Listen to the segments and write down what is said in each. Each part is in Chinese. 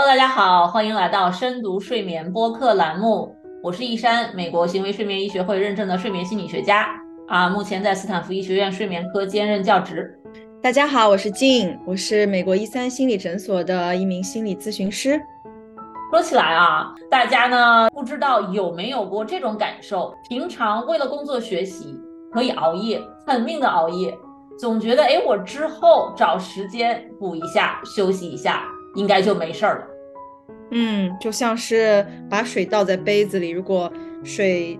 Hello，大家好，欢迎来到深读睡眠播客栏目。我是易山，美国行为睡眠医学会认证的睡眠心理学家啊，目前在斯坦福医学院睡眠科兼任教职。大家好，我是静，我是美国一三心理诊所的一名心理咨询师。说起来啊，大家呢不知道有没有过这种感受？平常为了工作学习可以熬夜，狠命的熬夜，总觉得哎，我之后找时间补一下，休息一下。应该就没事儿了。嗯，就像是把水倒在杯子里，如果水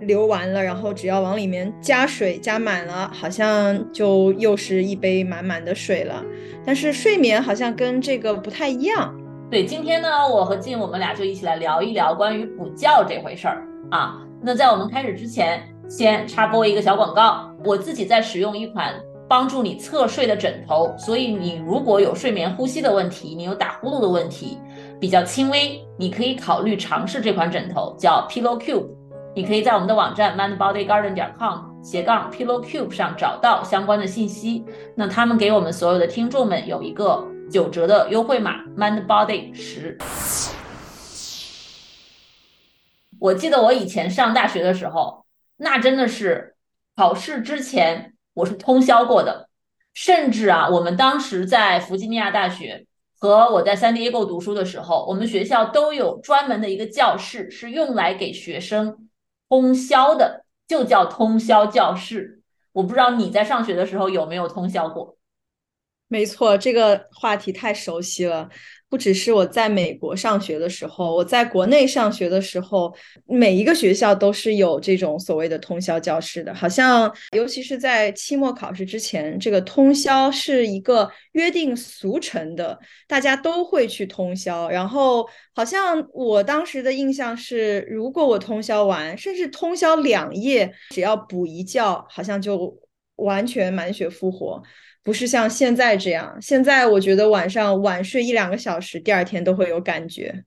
流完了，然后只要往里面加水加满了，好像就又是一杯满满的水了。但是睡眠好像跟这个不太一样。对，今天呢，我和静我们俩就一起来聊一聊关于补觉这回事儿啊。那在我们开始之前，先插播一个小广告，我自己在使用一款。帮助你侧睡的枕头，所以你如果有睡眠呼吸的问题，你有打呼噜的问题，比较轻微，你可以考虑尝试这款枕头，叫 Pillow Cube。你可以在我们的网站 mindbodygarden.com 斜杠 Pillow Cube 上找到相关的信息。那他们给我们所有的听众们有一个九折的优惠码 mindbody 十。我记得我以前上大学的时候，那真的是考试之前。我是通宵过的，甚至啊，我们当时在弗吉尼亚大学和我在三 Diego 读书的时候，我们学校都有专门的一个教室，是用来给学生通宵的，就叫通宵教室。我不知道你在上学的时候有没有通宵过？没错，这个话题太熟悉了。不只是我在美国上学的时候，我在国内上学的时候，每一个学校都是有这种所谓的通宵教室的。好像，尤其是在期末考试之前，这个通宵是一个约定俗成的，大家都会去通宵。然后，好像我当时的印象是，如果我通宵完，甚至通宵两夜，只要补一觉，好像就完全满血复活。不是像现在这样，现在我觉得晚上晚睡一两个小时，第二天都会有感觉。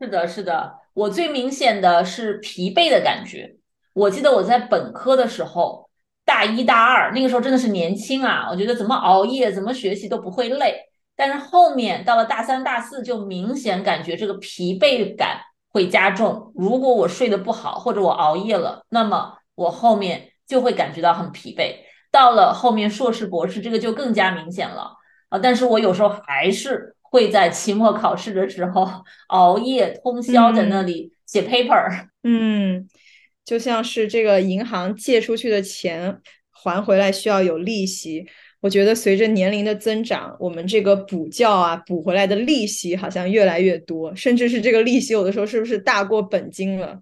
是的，是的，我最明显的是疲惫的感觉。我记得我在本科的时候，大一大二那个时候真的是年轻啊，我觉得怎么熬夜怎么学习都不会累。但是后面到了大三大四，就明显感觉这个疲惫感会加重。如果我睡得不好，或者我熬夜了，那么我后面就会感觉到很疲惫。到了后面硕士博士，这个就更加明显了啊！但是我有时候还是会在期末考试的时候 熬夜通宵在那里写 paper。嗯，就像是这个银行借出去的钱还回来需要有利息。我觉得随着年龄的增长，我们这个补觉啊补回来的利息好像越来越多，甚至是这个利息有的时候是不是大过本金了？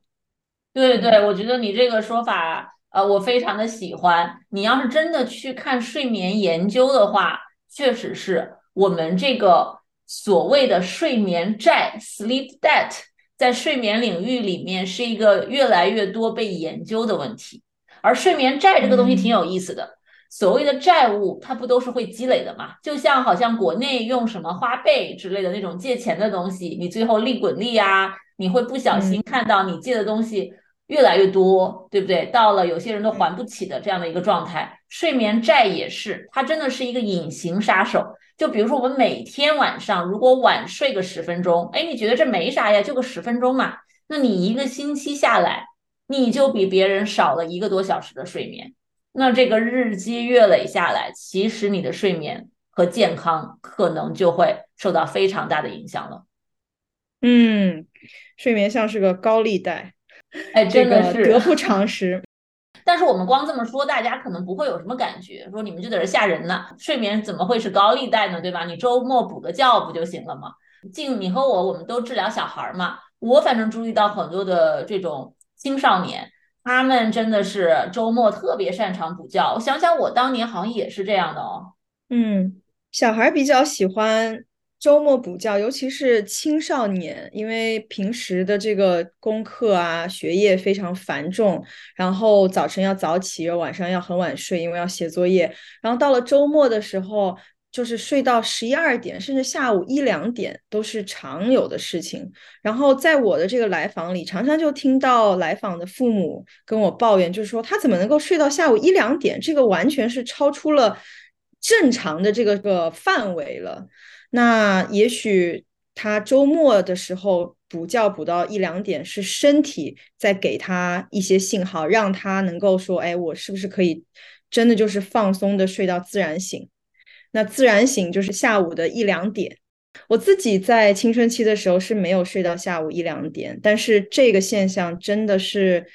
对对对，我觉得你这个说法。呃，我非常的喜欢。你要是真的去看睡眠研究的话，确实是我们这个所谓的睡眠债 （sleep debt） 在睡眠领域里面是一个越来越多被研究的问题。而睡眠债这个东西挺有意思的，所谓的债务它不都是会积累的嘛？就像好像国内用什么花呗之类的那种借钱的东西，你最后利滚利啊，你会不小心看到你借的东西。越来越多，对不对？到了有些人都还不起的这样的一个状态，睡眠债也是，它真的是一个隐形杀手。就比如说，我们每天晚上如果晚睡个十分钟，哎，你觉得这没啥呀，就个十分钟嘛，那你一个星期下来，你就比别人少了一个多小时的睡眠。那这个日积月累下来，其实你的睡眠和健康可能就会受到非常大的影响了。嗯，睡眠像是个高利贷。哎，真的是得不 偿失。但是我们光这么说，大家可能不会有什么感觉，说你们就在这吓人呢。睡眠怎么会是高利贷呢？对吧？你周末补个觉不就行了吗？静，你和我，我们都治疗小孩嘛。我反正注意到很多的这种青少年，他们真的是周末特别擅长补觉。我想想，我当年好像也是这样的哦。嗯，小孩比较喜欢。周末补觉，尤其是青少年，因为平时的这个功课啊、学业非常繁重，然后早晨要早起，晚上要很晚睡，因为要写作业。然后到了周末的时候，就是睡到十一二点，甚至下午一两点都是常有的事情。然后在我的这个来访里，常常就听到来访的父母跟我抱怨，就是说他怎么能够睡到下午一两点？这个完全是超出了正常的这个个范围了。那也许他周末的时候补觉补到一两点，是身体在给他一些信号，让他能够说，哎，我是不是可以真的就是放松的睡到自然醒？那自然醒就是下午的一两点。我自己在青春期的时候是没有睡到下午一两点，但是这个现象真的是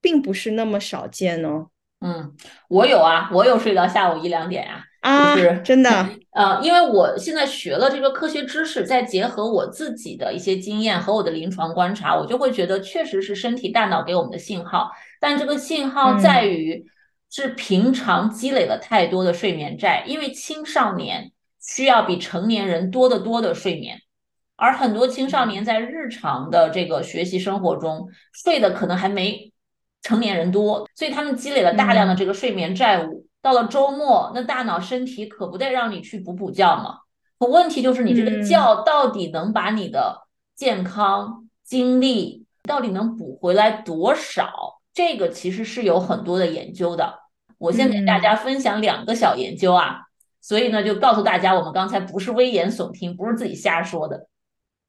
并不是那么少见哦。嗯，我有啊，我有睡到下午一两点呀。啊，真的，呃，因为我现在学了这个科学知识，再结合我自己的一些经验和我的临床观察，我就会觉得确实是身体大脑给我们的信号，但这个信号在于是平常积累了太多的睡眠债，因为青少年需要比成年人多得多的睡眠，而很多青少年在日常的这个学习生活中睡的可能还没成年人多，所以他们积累了大量的这个睡眠债务。到了周末，那大脑身体可不得让你去补补觉吗？可问题就是你这个觉到底能把你的健康、精力到底能补回来多少？这个其实是有很多的研究的。我先给大家分享两个小研究啊，所以呢就告诉大家，我们刚才不是危言耸听，不是自己瞎说的。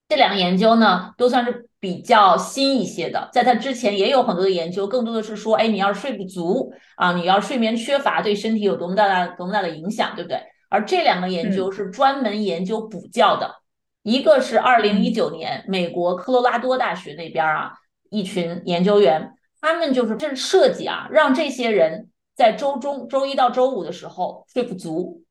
这两个研究呢，都算是比较新一些的，在它之前也有很多的研究，更多的是说，哎，你要是睡不足啊，你要睡眠缺乏，对身体有多么大大多么大的影响，对不对？而这两个研究是专门研究补觉的，一个是二零一九年美国科罗拉多大学那边啊，一群研究员，他们就是这设计啊，让这些人在周中周一到周五的时候睡不足。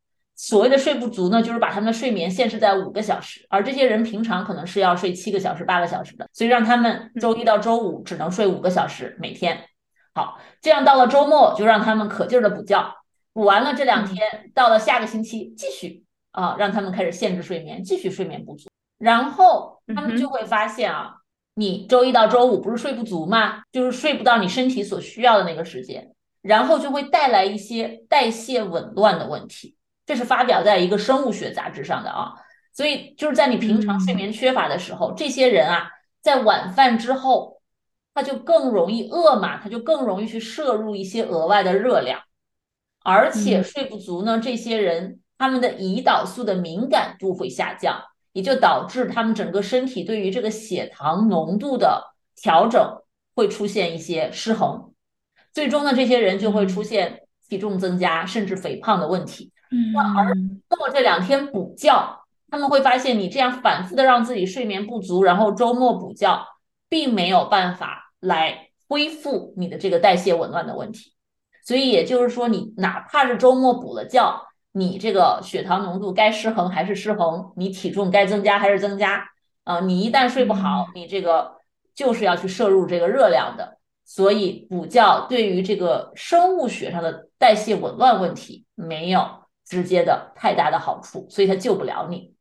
所谓的睡不足呢，就是把他们的睡眠限制在五个小时，而这些人平常可能是要睡七个小时、八个小时的，所以让他们周一到周五只能睡五个小时每天。好，这样到了周末就让他们可劲儿的补觉，补完了这两天，到了下个星期继续啊，让他们开始限制睡眠，继续睡眠不足，然后他们就会发现啊，你周一到周五不是睡不足吗？就是睡不到你身体所需要的那个时间，然后就会带来一些代谢紊乱的问题。这是发表在一个生物学杂志上的啊，所以就是在你平常睡眠缺乏的时候，这些人啊，在晚饭之后，他就更容易饿嘛，他就更容易去摄入一些额外的热量，而且睡不足呢，这些人他们的胰岛素的敏感度会下降，也就导致他们整个身体对于这个血糖浓度的调整会出现一些失衡，最终呢，这些人就会出现体重增加甚至肥胖的问题。那而通过这两天补觉，他们会发现你这样反复的让自己睡眠不足，然后周末补觉，并没有办法来恢复你的这个代谢紊乱的问题。所以也就是说，你哪怕是周末补了觉，你这个血糖浓度该失衡还是失衡，你体重该增加还是增加啊？你一旦睡不好，你这个就是要去摄入这个热量的。所以补觉对于这个生物学上的代谢紊乱问题没有。直接的太大的好处，所以他救不了你。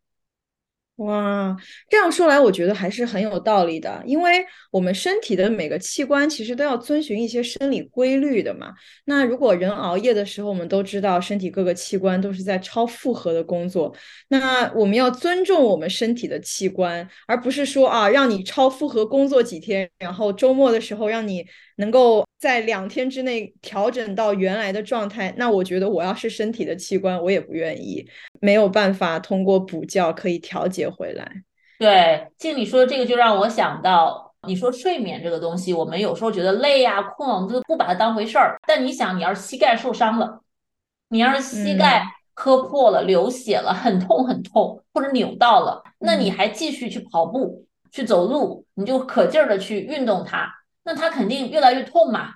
哇，这样说来，我觉得还是很有道理的，因为我们身体的每个器官其实都要遵循一些生理规律的嘛。那如果人熬夜的时候，我们都知道身体各个器官都是在超负荷的工作，那我们要尊重我们身体的器官，而不是说啊，让你超负荷工作几天，然后周末的时候让你能够在两天之内调整到原来的状态。那我觉得我要是身体的器官，我也不愿意。没有办法通过补觉可以调节回来。对，静你说的这个就让我想到，你说睡眠这个东西，我们有时候觉得累呀、困，我们都不把它当回事儿。但你想，你要是膝盖受伤了，你要是膝盖磕破了、流血了，很痛很痛，或者扭到了，那你还继续去跑步、去走路，你就可劲儿的去运动它，那它肯定越来越痛嘛。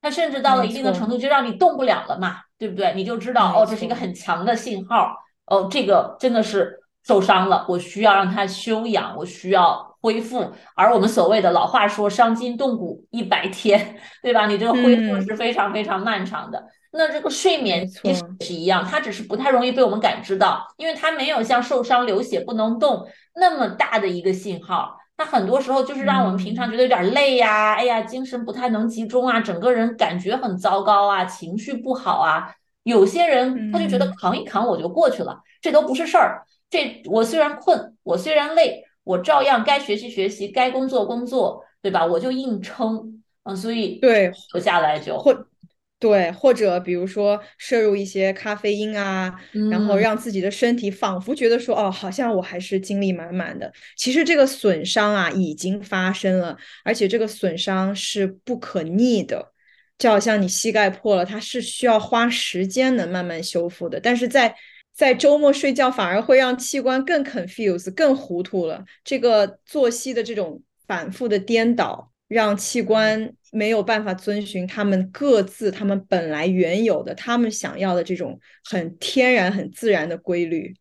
它甚至到了一定的程度，就让你动不了了嘛，对不对？你就知道哦，这是一个很强的信号。哦，这个真的是受伤了，我需要让他休养，我需要恢复。而我们所谓的老话说“伤筋动骨一百天”，对吧？你这个恢复是非常非常漫长的。那这个睡眠也是一样，它只是不太容易被我们感知到，因为它没有像受伤流血不能动那么大的一个信号。它很多时候就是让我们平常觉得有点累呀，哎呀，精神不太能集中啊，整个人感觉很糟糕啊，情绪不好啊。有些人他就觉得扛一扛我就过去了，这都不是事儿。这我虽然困，我虽然累，我照样该学习学习，该工作工作，对吧？我就硬撑，嗯，所以对活下来就或对，或者比如说摄入一些咖啡因啊，然后嗯，让自己的身体仿佛觉得说，哦，好像我还是精力满满的。其实这个损伤啊已经发生了，而且这个损伤是不可逆的。就好像你膝盖破了，它是需要花时间能慢慢修复的。但是在在周末睡觉反而会让器官更 confuse、更糊涂了。这个作息的这种反复的颠倒。让器官没有办法遵循他们各自他们本来原有的他们想要的这种很天然很自然的规律。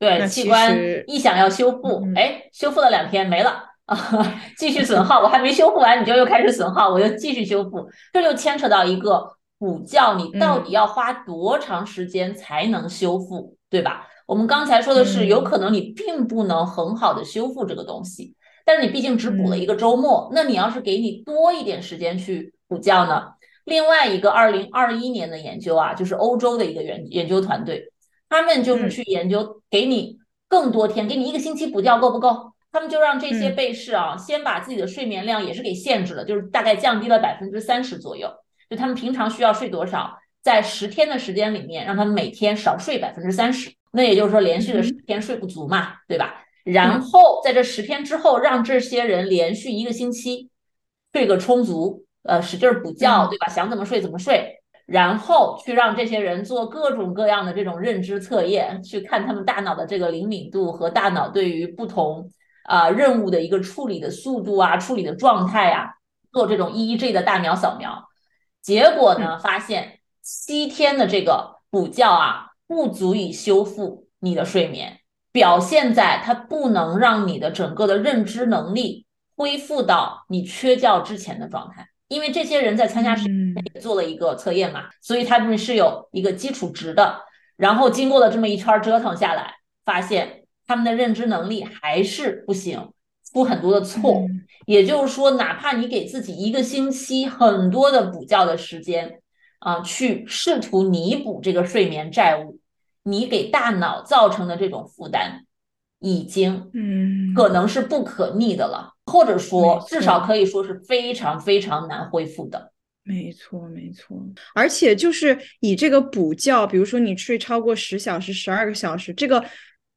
对，器官实，一想要修复，嗯哎，修复了两天没了啊，继续损耗，我还没修复完，你就又开始损耗，我又继续修复，这就牵扯到一个补觉，你到底嗯要花多长时间才能修复，对吧？我们刚才说的是，有嗯可能你并不能很好的修复这个东西，但是你毕竟只补了一个嗯周末，那你要是给你多一点时间去补觉呢？另外一个二零二一年的研究啊，就是欧洲的一个研研究团队。他们就是嗯去研究，给你更多天，给你一个星期补觉够不够？他们就让这些嗯被试啊，先把自己的睡眠量也是给限制了，就是大概降低了百分之三十左右。就他们平常需要睡多少，在十天的时间里面，让他们每天少睡百分之三十。那也就是说，连续的十嗯天睡不足嘛，对吧？然嗯后在这十天之后，让这些人连续一个星期睡个充足，呃，使劲补觉，嗯对吧？想怎么睡怎么睡。然后去让这些人做各种各样的这种认知测验，去看他们大脑的这个灵敏度和大脑对于不同啊、呃、任务的一个处理的速度啊、处理的状态啊，做这种 EEG 的大脑扫描。结果呢，嗯发现七天的这个补觉啊，不足以修复你的睡眠，表现在它不能让你的整个的认知能力恢复到你缺觉之前的状态。因为这些人在参加实验也做了一个测验嘛，所以他们是有一个基础值的。然后经过了这么一圈折腾下来，发现他们的认知能力还是不行，出很多的错。嗯也就是说，哪怕你给自己一个星期很多的补觉的时间啊、呃，去试图弥补这个睡眠债务，你给大脑造成的这种负担，已经嗯可能是不可逆的了，或者说至少可以说是非常非常难恢复的。没错，没错，而且就是以这个补觉，比如说你睡超过十小时、十二个小时，这个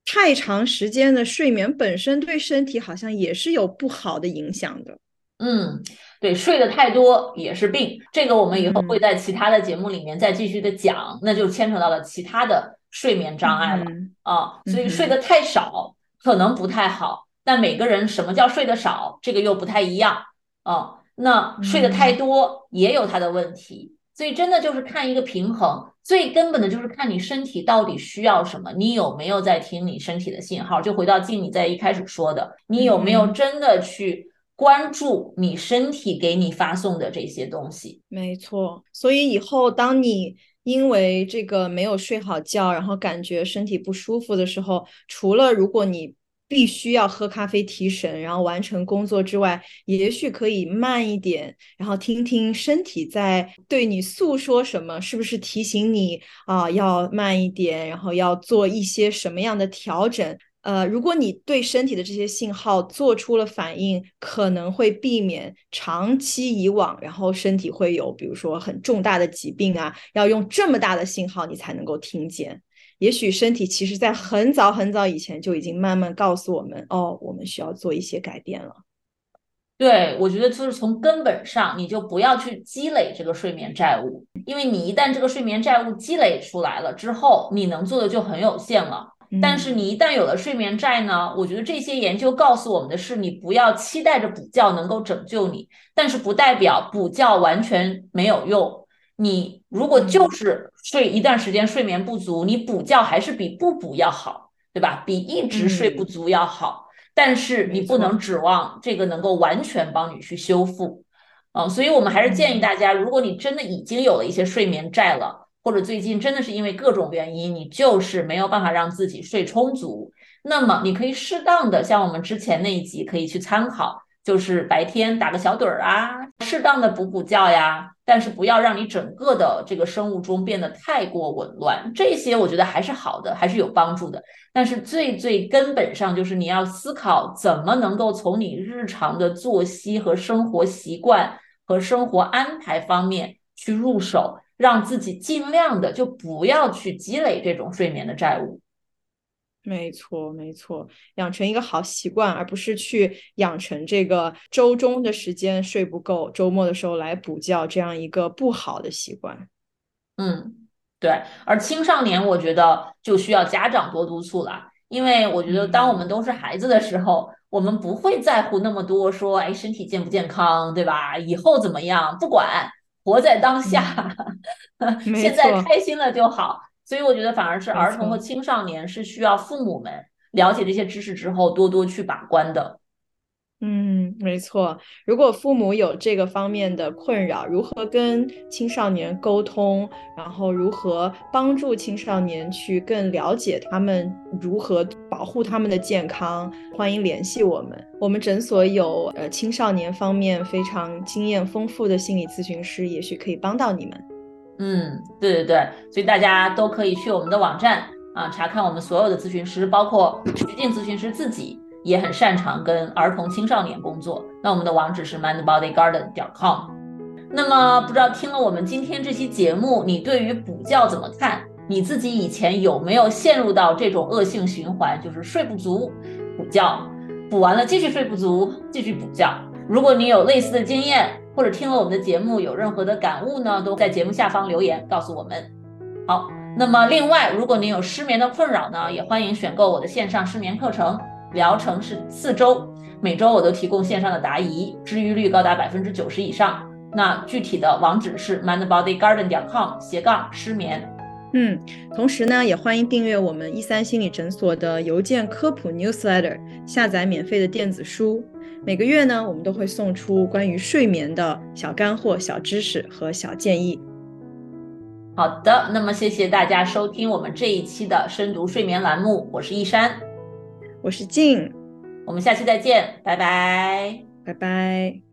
太长时间的睡眠本身对身体好像也是有不好的影响的。嗯，对，睡得太多也是病，这个我们以后会嗯在其他的节目里面再继续的讲，那就牵扯到了其他的睡眠障碍了嗯啊。所以嗯睡得太少可能不太好，但每个人什么叫睡得少，这个又不太一样啊。那睡得太嗯多也有它的问题，所以真的就是看一个平衡。最根本的就是看你身体到底需要什么，你有没有在听你身体的信号？就回到静你在一开始说的，你有没有嗯真的去关注你身体给你发送的这些东西？没错，所以以后当你因为这个没有睡好觉，然后感觉身体不舒服的时候，除了如果你必须要喝咖啡提神，然后完成工作之外，也许可以慢一点，然后听听身体在对你诉说什么，是不是提醒你啊、要慢一点，然后要做一些什么样的调整。呃，如果你对身体的这些信号做出了反应，可能会避免长期以往，然后身体会有比如说很重大的疾病啊，要用这么大的信号你才能够听见。也许身体其实在很早很早以前就已经慢慢告诉我们，哦，我们需要做一些改变了。对，我觉得就是从根本上，你就不要去积累这个睡眠债务，因为你一旦这个睡眠债务积累出来了之后，你能做的就很有限了。但是嗯你一旦有了睡眠债呢，我觉得这些研究告诉我们的是，你不要期待着补觉能够拯救你，但是不代表补觉完全没有用。你如果就嗯。是睡一段时间睡眠不足，你补觉还是比不补要好，对吧？比一直睡不嗯。足要好。但是你不能指望这个能够完全帮你去修复，嗯，所以我们还是建议嗯。大家，如果你真的已经有了一些睡眠债了，或者最近真的是因为各种原因，你就是没有办法让自己睡充足，那么你可以适当的，像我们之前那一集可以去参考，就是白天打个小盹儿啊，适当的补补觉呀，但是不要让你整个的这个生物钟变得太过紊乱，这些我觉得还是好的，还是有帮助的。但是最最根本上就是你要思考怎么能够从你日常的作息和生活习惯和生活安排方面去入手，让自己尽量的就不要去积累这种睡眠的债务。没错，没错，养成一个好习惯，而不是去养成这个周中的时间睡不够，周末的时候来补觉这样一个不好的习惯。嗯，对。而青少年，我觉得就需要家长多督促了，因为我觉得当我们都是孩子的时候，我们不会在乎那么多，说哎身体健不健康，对吧？以后怎么样？不管，活在当下，现在开心了就好。所以我觉得反而是儿童和青少年是需要父母们了解这些知识之后多多去把关的。嗯，没错。如果父母有这个方面的困扰，如何跟青少年沟通，然后如何帮助青少年去更了解他们如何保护他们的健康，欢迎联系我们。我们诊所有呃青少年方面非常经验丰富的心理咨询师，也许可以帮到你们。嗯，对对对，所以大家都可以去我们的网站啊，查看我们所有的咨询师，包括徐静咨询师自己也很擅长跟儿童青少年工作。那我们的网址是 mindbodygarden 点 com。那么不知道听了我们今天这期节目，你对于补觉怎么看？你自己以前有没有陷入到这种恶性循环，就是睡不足补觉，补完了继续睡不足，继续补觉？如果你有类似的经验，或者听了我们的节目有任何的感悟呢，都在节目下方留言告诉我们。好，那么另外，如果您有失眠的困扰呢，也欢迎选购我的线上失眠课程，疗程是四周，每周我都提供线上的答疑，治愈率高达百分之九十以上。那具体的网址是 mindbodygarden 点 com 斜杠失眠。嗯，同时呢，也欢迎订阅我们一三心理诊所的邮件科普 newsletter，下载免费的电子书。每个月呢，我们都会送出关于睡眠的小干货、小知识和小建议。好的，那么谢谢大家收听我们这一期的深读睡眠栏目，我是一山，我是静，我们下期再见，拜拜，拜拜。